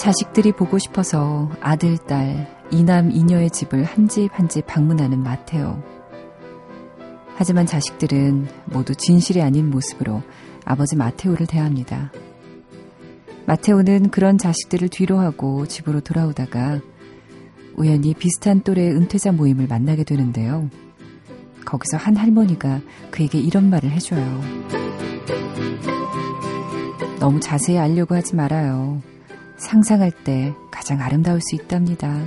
자식들이 보고 싶어서 아들, 딸, 이남, 이녀의 집을 한집 한 집 방문하는 마테오. 하지만 자식들은 모두 진실이 아닌 모습으로 아버지 마테오를 대합니다. 마테오는 그런 자식들을 뒤로하고 집으로 돌아오다가 우연히 비슷한 또래의 은퇴자 모임을 만나게 되는데요. 거기서 한 할머니가 그에게 이런 말을 해줘요. 너무 자세히 알려고 하지 말아요. 상상할 때 가장 아름다울 수 있답니다.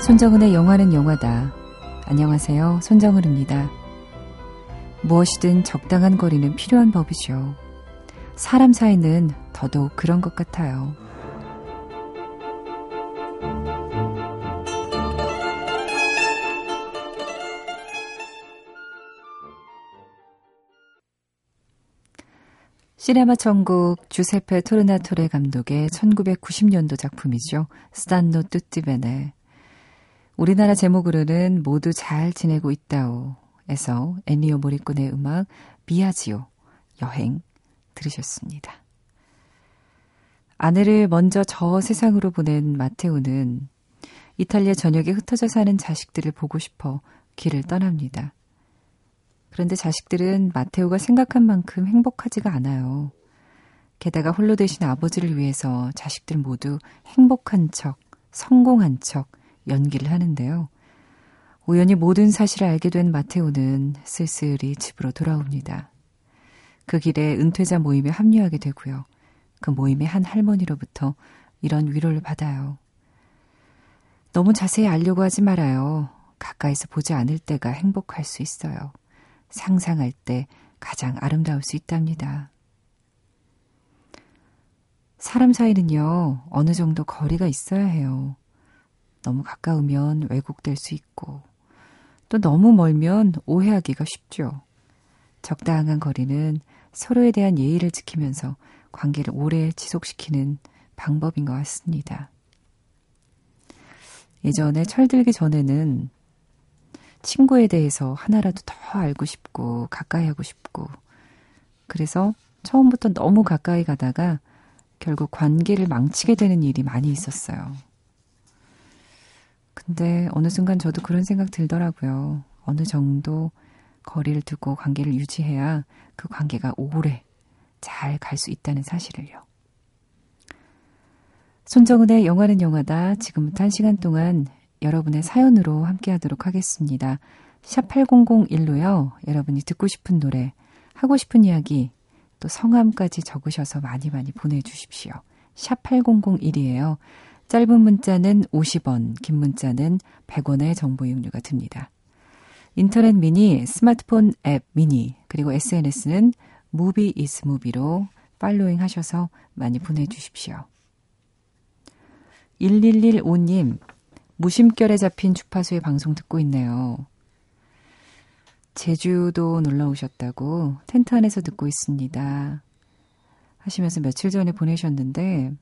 손정은의 영화는 영화다. 안녕하세요. 손정은입니다. 무엇이든 적당한 거리는 필요한 법이죠. 사람 사이는 더더욱 그런 것 같아요. 시네마 천국 주세페 토르나토레 감독의 1990년도 작품이죠. 스탄노 뚜띠베네. 우리나라 제목으로는 모두 잘 지내고 있다오. 에서 애니오 모리콘의 음악 비아지오 여행 들으셨습니다. 아내를 먼저 저 세상으로 보낸 마테오는 이탈리아 전역에 흩어져 사는 자식들을 보고 싶어 길을 떠납니다. 그런데 자식들은 마테오가 생각한 만큼 행복하지가 않아요. 게다가 홀로 되신 아버지를 위해서 자식들 모두 행복한 척, 성공한 척 연기를 하는데요. 우연히 모든 사실을 알게 된 마테오는 쓸쓸히 집으로 돌아옵니다. 그 길에 은퇴자 모임에 합류하게 되고요. 그 모임의 한 할머니로부터 이런 위로를 받아요. 너무 자세히 알려고 하지 말아요. 가까이서 보지 않을 때가 행복할 수 있어요. 상상할 때 가장 아름다울 수 있답니다. 사람 사이는요, 어느 정도 거리가 있어야 해요. 너무 가까우면 왜곡될 수 있고, 또 너무 멀면 오해하기가 쉽죠. 적당한 거리는 서로에 대한 예의를 지키면서 관계를 오래 지속시키는 방법인 것 같습니다. 예전에 철들기 전에는 친구에 대해서 하나라도 더 알고 싶고 가까이 하고 싶고 그래서 처음부터 너무 가까이 가다가 결국 관계를 망치게 되는 일이 많이 있었어요. 근데 어느 순간 저도 그런 생각 들더라고요. 어느 정도 거리를 두고 관계를 유지해야 그 관계가 오래 잘 갈 수 있다는 사실을요. 손정은의 영화는 영화다. 지금부터 한 시간 동안 여러분의 사연으로 함께 하도록 하겠습니다. 샵 8001로요. 여러분이 듣고 싶은 노래, 하고 싶은 이야기, 또 성함까지 적으셔서 많이 많이 보내주십시오. 샵 8001이에요. 짧은 문자는 50원, 긴 문자는 100원의 정보 이용료가 듭니다. 인터넷 미니, 스마트폰 앱 미니, 그리고 SNS는 무비 이스 무비로 팔로잉 하셔서 많이 보내주십시오. 1115님, 무심결에 잡힌 주파수의 방송 듣고 있네요. 제주도 놀러 오셨다고 텐트 안에서 듣고 있습니다. 하시면서 며칠 전에 보내셨는데,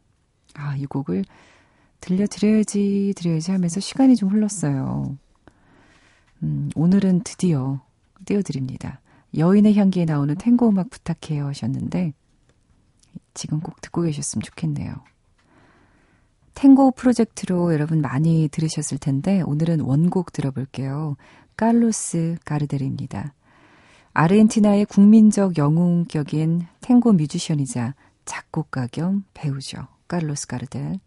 아, 이 곡을 들려드려야지, 드려야지 하면서 시간이 좀 흘렀어요. 음, 오늘은 드디어 띄워드립니다. 여인의 향기에 나오는 탱고 음악 부탁해요 하셨는데, 지금 꼭 듣고 계셨으면 좋겠네요. 탱고 프로젝트로 여러분 많이 들으셨을 텐데, 오늘은 원곡 들어볼게요. 깔로스 가르데르입니다. 아르헨티나의 국민적 영웅격인 탱고 뮤지션이자 작곡가 겸 배우죠. 깔로스 가르델.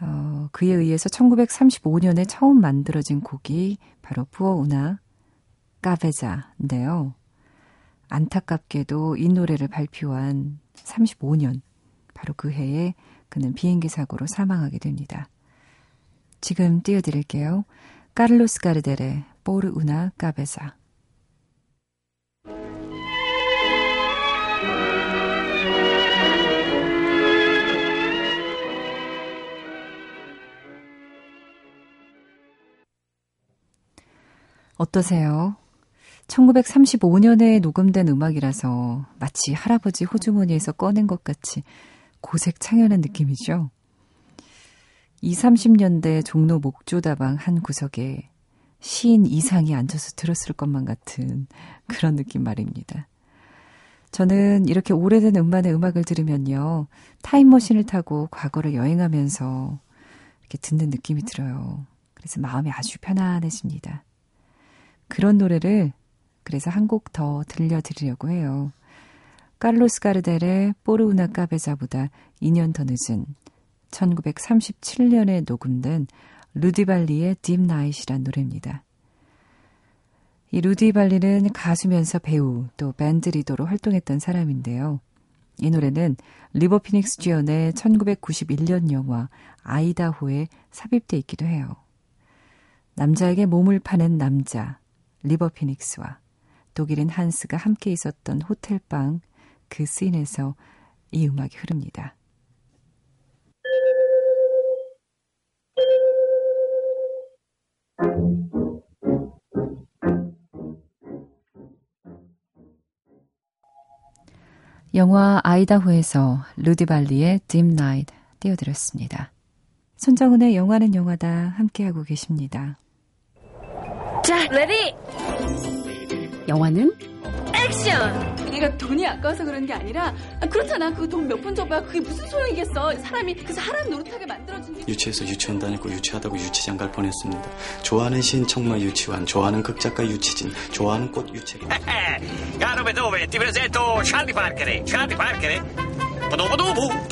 어, 그에 의해서 1935년에 처음 만들어진 곡이 바로 부어우나 까베자인데요. 안타깝게도 이 노래를 발표한 35년, 바로 그 해에 그는 비행기 사고로 사망하게 됩니다. 지금 띄워드릴게요. 카를로스 가르델의 포르우나 까베자. 어떠세요? 1935년에 녹음된 음악이라서 마치 할아버지 호주머니에서 꺼낸 것 같이 고색 창연한 느낌이죠. 20, 30년대 종로 목조다방 한 구석에 시인 이상이 앉아서 들었을 것만 같은 그런 느낌 말입니다. 저는 이렇게 오래된 음반의 음악을 들으면요. 타임머신을 타고 과거를 여행하면서 이렇게 듣는 느낌이 들어요. 그래서 마음이 아주 편안해집니다. 그런 노래를 그래서 한 곡 더 들려드리려고 해요. 카를로스 가르델의 Por Una Cabeza보다 2년 더 늦은 1937년에 녹음된 루디발리의 Deep Night이란 노래입니다. 이 루디발리는 가수면서 배우 또 밴드 리더로 활동했던 사람인데요. 이 노래는 리버 피닉스 주연의 1991년 영화 아이다호에 삽입돼 있기도 해요. 남자에게 몸을 파는 남자 리버 피닉스와 독일인 한스가 함께 있었던 호텔방 그 씬에서 이 음악이 흐릅니다. 영화 아이다호에서 루디발리의 Deep Night 띄워드렸습니다. 손정은의 영화는 영화다 함께하고 계십니다. 자, 레디! 영화는 액션! 내가 돈이 아까워서 그런 게 아니라 아, 그렇잖아. 그 돈 몇 푼 줘봐. 그게 무슨 소용이겠어. 사람이 그 사람 노릇하게 만들어준 게 유치해서 유치원 다니고 유치하다고 유치장 갈 뻔했습니다. 좋아하는 시인 청마 유치원 좋아하는 극작가 유치진 좋아하는 꽃 유치원. Caro dove ti presento Charlie Parker Charlie Parker 브리브도도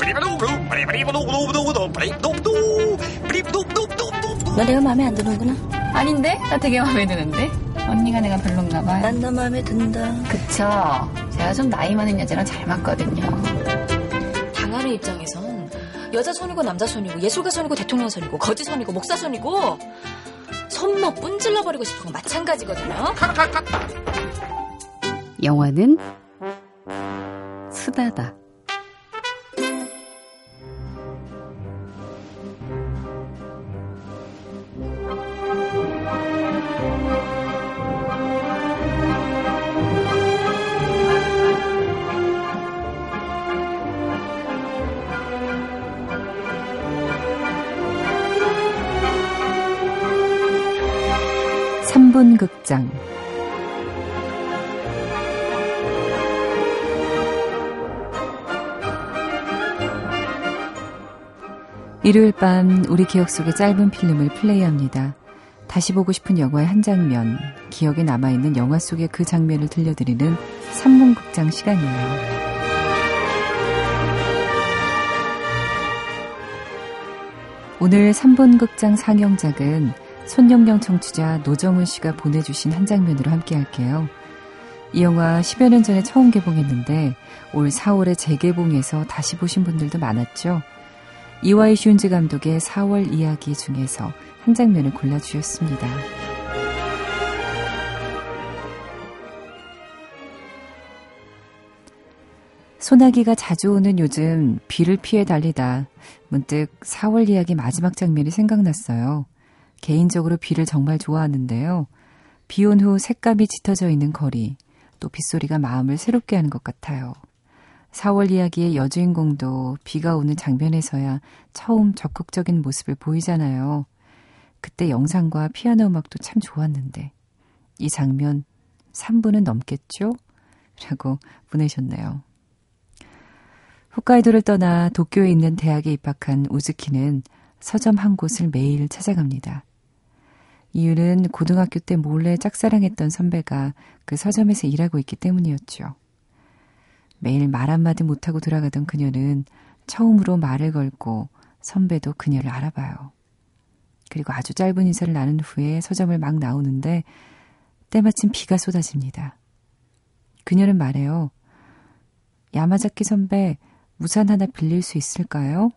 브리브리브도도도도 브리브도도 브리브도도도도 너 내가 마음에 안 드는구나. 아닌데? 나 되게 마음에 드는데 언니가 내가 별론가 봐요 난 너 마음에 든다. 그쵸 제가 좀 나이 많은 여자랑 잘 맞거든요 당하는 입장에선 여자 손이고 남자 손이고 예술가 손이고 대통령 손이고 거지 손이고 목사 손이고 손뭐 뿜질러 버리고 싶은 건 마찬가지거든요. 영화는 수다다 일요일 밤 우리 기억 속의 짧은 필름을 플레이합니다. 다시 보고 싶은 영화의 한 장면, 기억에 남아있는 영화 속의 그 장면을 들려드리는 3분 극장 시간이에요. 오늘 3분 극장 상영작은 손영령 청취자 노정훈 씨가 보내주신 한 장면으로 함께 할게요. 이 영화 10여 년 전에 처음 개봉했는데 올 4월에 재개봉해서 다시 보신 분들도 많았죠. 이와이 슌즈 감독의 4월 이야기 중에서 한 장면을 골라주셨습니다. 소나기가 자주 오는 요즘 비를 피해 달리다 문득 4월 이야기 마지막 장면이 생각났어요. 개인적으로 비를 정말 좋아하는데요. 비 온 후 색감이 짙어져 있는 거리, 또 빗소리가 마음을 새롭게 하는 것 같아요. 4월 이야기의 여주인공도 비가 오는 장면에서야 처음 적극적인 모습을 보이잖아요. 그때 영상과 피아노 음악도 참 좋았는데, 이 장면 3분은 넘겠죠? 라고 보내셨네요. 홋카이도를 떠나 도쿄에 있는 대학에 입학한 우즈키는 서점 한 곳을 매일 찾아갑니다. 이유는 고등학교 때 몰래 짝사랑했던 선배가 그 서점에서 일하고 있기 때문이었죠. 매일 말 한마디 못하고 돌아가던 그녀는 처음으로 말을 걸고 선배도 그녀를 알아봐요. 그리고 아주 짧은 인사를 나눈 후에 서점을 막 나오는데 때마침 비가 쏟아집니다. 그녀는 말해요. 야마자키 선배, 우산 하나 빌릴 수 있을까요?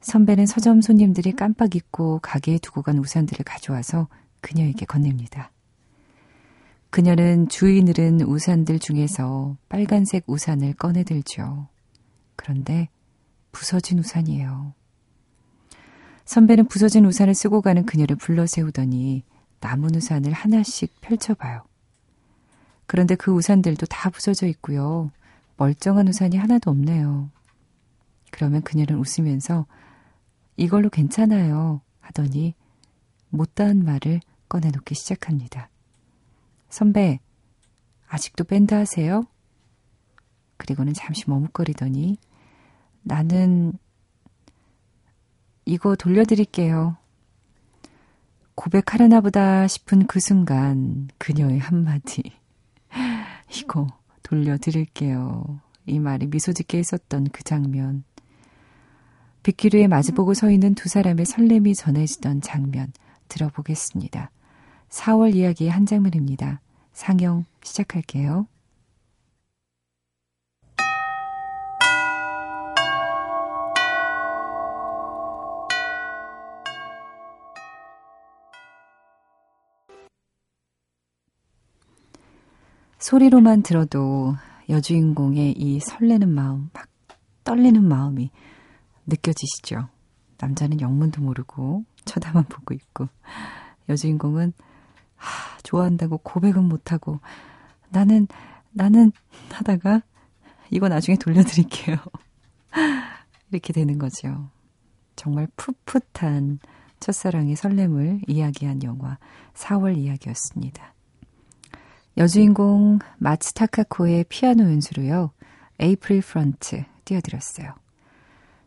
선배는 서점 손님들이 깜빡 잊고 가게에 두고 간 우산들을 가져와서 그녀에게 건넵니다. 그녀는 주인을은 우산들 중에서 빨간색 우산을 꺼내들죠. 그런데 부서진 우산이에요. 선배는 부서진 우산을 쓰고 가는 그녀를 불러 세우더니 남은 우산을 하나씩 펼쳐봐요. 그런데 그 우산들도 다 부서져 있고요. 멀쩡한 우산이 하나도 없네요. 그러면 그녀는 웃으면서 이걸로 괜찮아요. 하더니 못다한 말을 꺼내놓기 시작합니다. 선배, 아직도 밴드 하세요? 그리고는 잠시 머뭇거리더니 나는 이거 돌려드릴게요. 고백하려나 보다 싶은 그 순간 그녀의 한마디. 이거 돌려드릴게요. 이 말이 미소 짓게 했었던 그 장면. 빗기류에 마주보고 서 있는 두 사람의 설렘이 전해지던 장면 들어보겠습니다. 4월 이야기의 한 장면입니다. 상영 시작할게요. 소리로만 들어도 여주인공의 이 설레는 마음, 막 떨리는 마음이 느껴지시죠? 남자는 영문도 모르고 쳐다만 보고 있고 여주인공은 하, 좋아한다고 고백은 못하고 나는 나는 하다가 이거 나중에 돌려드릴게요. 이렇게 되는 거죠. 정말 풋풋한 첫사랑의 설렘을 이야기한 영화 4월 이야기였습니다. 여주인공 마츠 타카코의 피아노 연주로요. April Front 띄워드렸어요.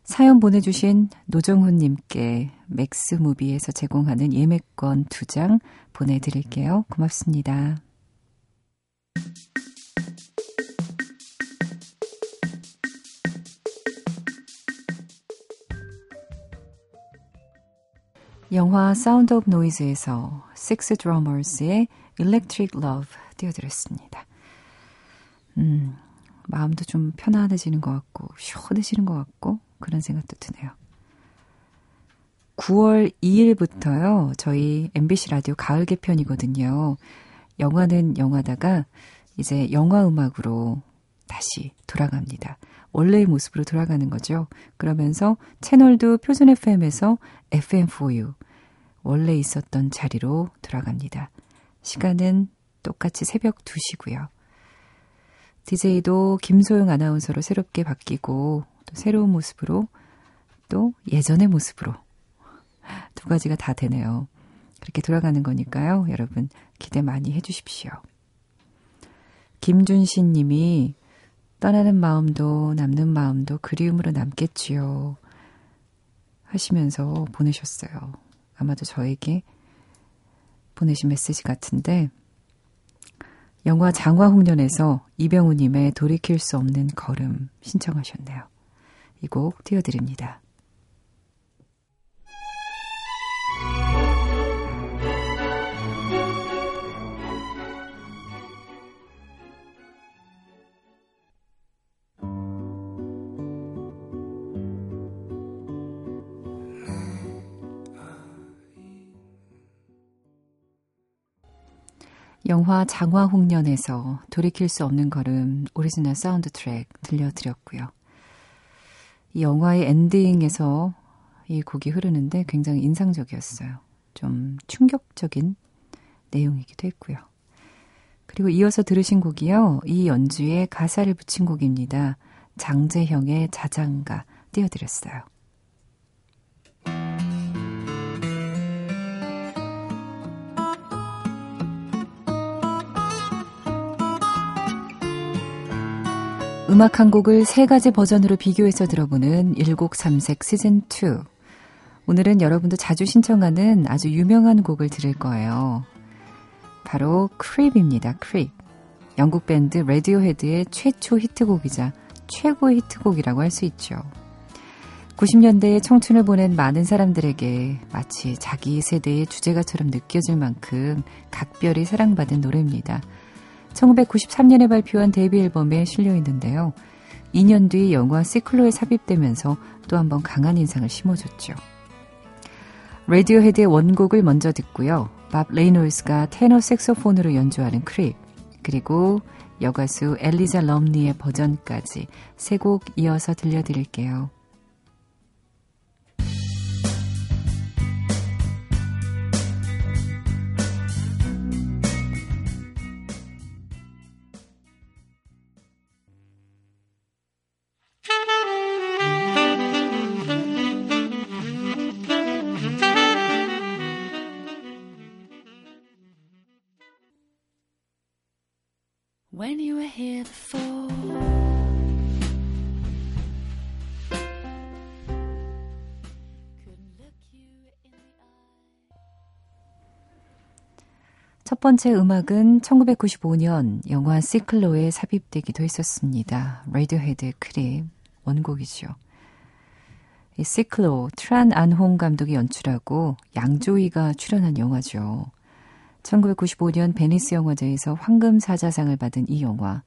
사연 보내주신 노정훈님께 맥스무비에서 제공하는 예매권 2장 보내드릴게요. 고맙습니다. 영화 Sound of Noise에서 식스 드러머스의 Electric Love 띄워드렸습니다. 음, 마음도 좀 편안해지는 것 같고, 시원해지는 것 같고, 그런 생각도 드네요. 9월 2일부터요, 저희 MBC 라디오 가을 개편이거든요. 영화는 영화다가 이제 영화 음악으로 다시 돌아갑니다. 원래의 모습으로 돌아가는 거죠. 그러면서 채널도 표준 FM에서 FM4U, 원래 있었던 자리로 돌아갑니다. 시간은 똑같이 새벽 2시고요. DJ도 김소영 아나운서로 새롭게 바뀌고 또 새로운 모습으로 또 예전의 모습으로 두 가지가 다 되네요. 그렇게 돌아가는 거니까요. 여러분 기대 많이 해주십시오. 김준신 님이 떠나는 마음도 남는 마음도 그리움으로 남겠지요. 하시면서 보내셨어요. 아마도 저에게 보내신 메시지 같은데 영화 장화홍련에서 이병우님의 돌이킬 수 없는 걸음 신청하셨네요. 이 곡 띄워드립니다. 영화 장화홍련에서 돌이킬 수 없는 걸음 오리지널 사운드 트랙 들려드렸고요. 이 영화의 엔딩에서 이 곡이 흐르는데 굉장히 인상적이었어요. 좀 충격적인 내용이기도 했고요. 그리고 이어서 들으신 곡이요. 이 연주에 가사를 붙인 곡입니다. 장재형의 자장가 띄워드렸어요. 음악 한 곡을 세 가지 버전으로 비교해서 들어보는 1곡3색 시즌2. 오늘은 여러분도 자주 신청하는 아주 유명한 곡을 들을 거예요. 바로 Creep입니다. Creep. 영국 밴드 Radiohead의 최초 히트곡이자 최고의 히트곡이라고 할 수 있죠. 90년대에 청춘을 보낸 많은 사람들에게 마치 자기 세대의 주제가처럼 느껴질 만큼 각별히 사랑받은 노래입니다. 1993년에 발표한 데뷔 앨범에 실려 있는데요. 2년 뒤 영화 시클로에 삽입되면서 또 한 번 강한 인상을 심어줬죠. Radiohead의 원곡을 먼저 듣고요. 밥 레이놀스가 테너 색소폰으로 연주하는 Creep, 그리고 여가수 엘리자 럼리의 버전까지 세 곡 이어서 들려드릴게요. 첫 번째 음악은 1995년 영화 시클로에 삽입되기도 했었습니다. Radiohead의 Creep 원곡이죠. 이 시클로 트란 안홍 감독이 연출하고 양조위가 출연한 영화죠. 1995년 베니스 영화제에서 황금 사자상을 받은 이 영화.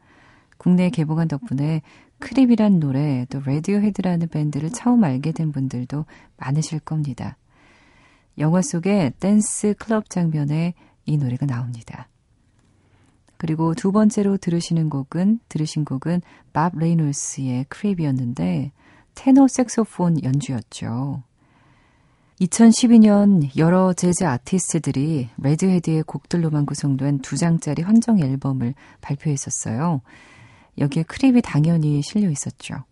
국내에 개봉한 덕분에 Creep이란 노래, 또 Radiohead라는 밴드를 처음 알게 된 분들도 많으실 겁니다. 영화 속의 댄스 클럽 장면에 이 노래가 나옵니다. 그리고 두 번째로 들으시는 곡은 들으신 곡은 밥 레이놀스의 Creep이었는데 테너 색소폰 연주였죠. 2012년 여러 재즈 아티스트들이 Radiohead의 곡들로만 구성된 두 장짜리 헌정 앨범을 발표했었어요. 여기에 Creep이 당연히 실려 있었죠.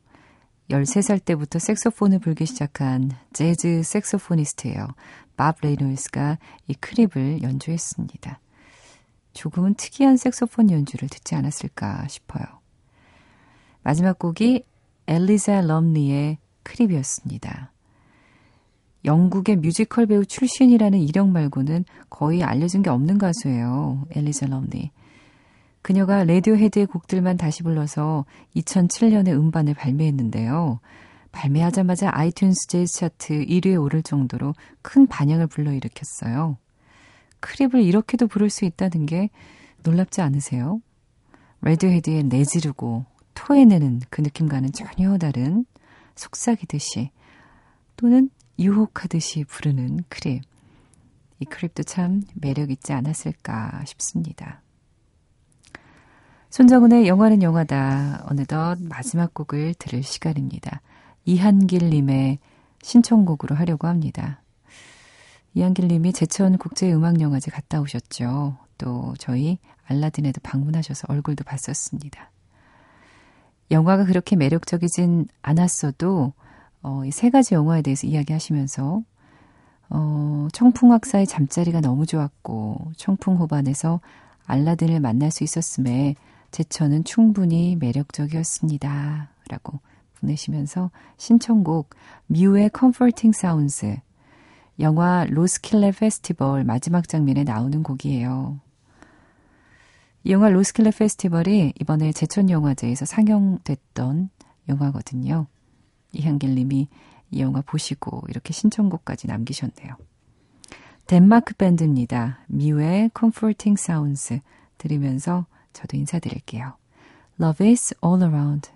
13살 때부터 색소폰을 불기 시작한 재즈 색소포니스트예요. 밥 레이놀스가 이 Creep을 연주했습니다. 조금은 특이한 색소폰 연주를 듣지 않았을까 싶어요. 마지막 곡이 엘리자 럼리의 Creep이었습니다. 영국의 뮤지컬 배우 출신이라는 이력 말고는 거의 알려진 게 없는 가수예요. 엘리자 럼리. 그녀가 Radiohead의 곡들만 다시 불러서 2007년에 음반을 발매했는데요. 발매하자마자 iTunes 재즈 차트 1위에 오를 정도로 큰 반향을 불러일으켰어요. Creep을 이렇게도 부를 수 있다는 게 놀랍지 않으세요? Radiohead의 내지르고 토해내는 그 느낌과는 전혀 다른 속삭이듯이 또는 유혹하듯이 부르는 Creep. 이 크립도 참 매력 있지 않았을까 싶습니다. 손정은의 영화는 영화다. 어느덧 마지막 곡을 들을 시간입니다. 이한길님의 신청곡으로 하려고 합니다. 이한길님이 제천 국제음악영화제 갔다 오셨죠. 또 저희 알라딘에도 방문하셔서 얼굴도 봤었습니다. 영화가 그렇게 매력적이진 않았어도 어, 이 세 가지 영화에 대해서 이야기하시면서 어, 청풍학사의 잠자리가 너무 좋았고 청풍호반에서 알라딘을 만날 수 있었음에 제천은 충분히 매력적이었습니다. 라고 보내시면서 신청곡 Mew의 Comforting Sounds 영화 로스킬레 페스티벌 마지막 장면에 나오는 곡이에요. 이 영화 로스킬레 페스티벌이 이번에 제천영화제에서 상영됐던 영화거든요. 이한길 님이 이 영화 보시고 이렇게 신청곡까지 남기셨네요. 덴마크 밴드입니다. 미우의 Comforting Sounds 들으면서 저도 인사드릴게요. Love is all around.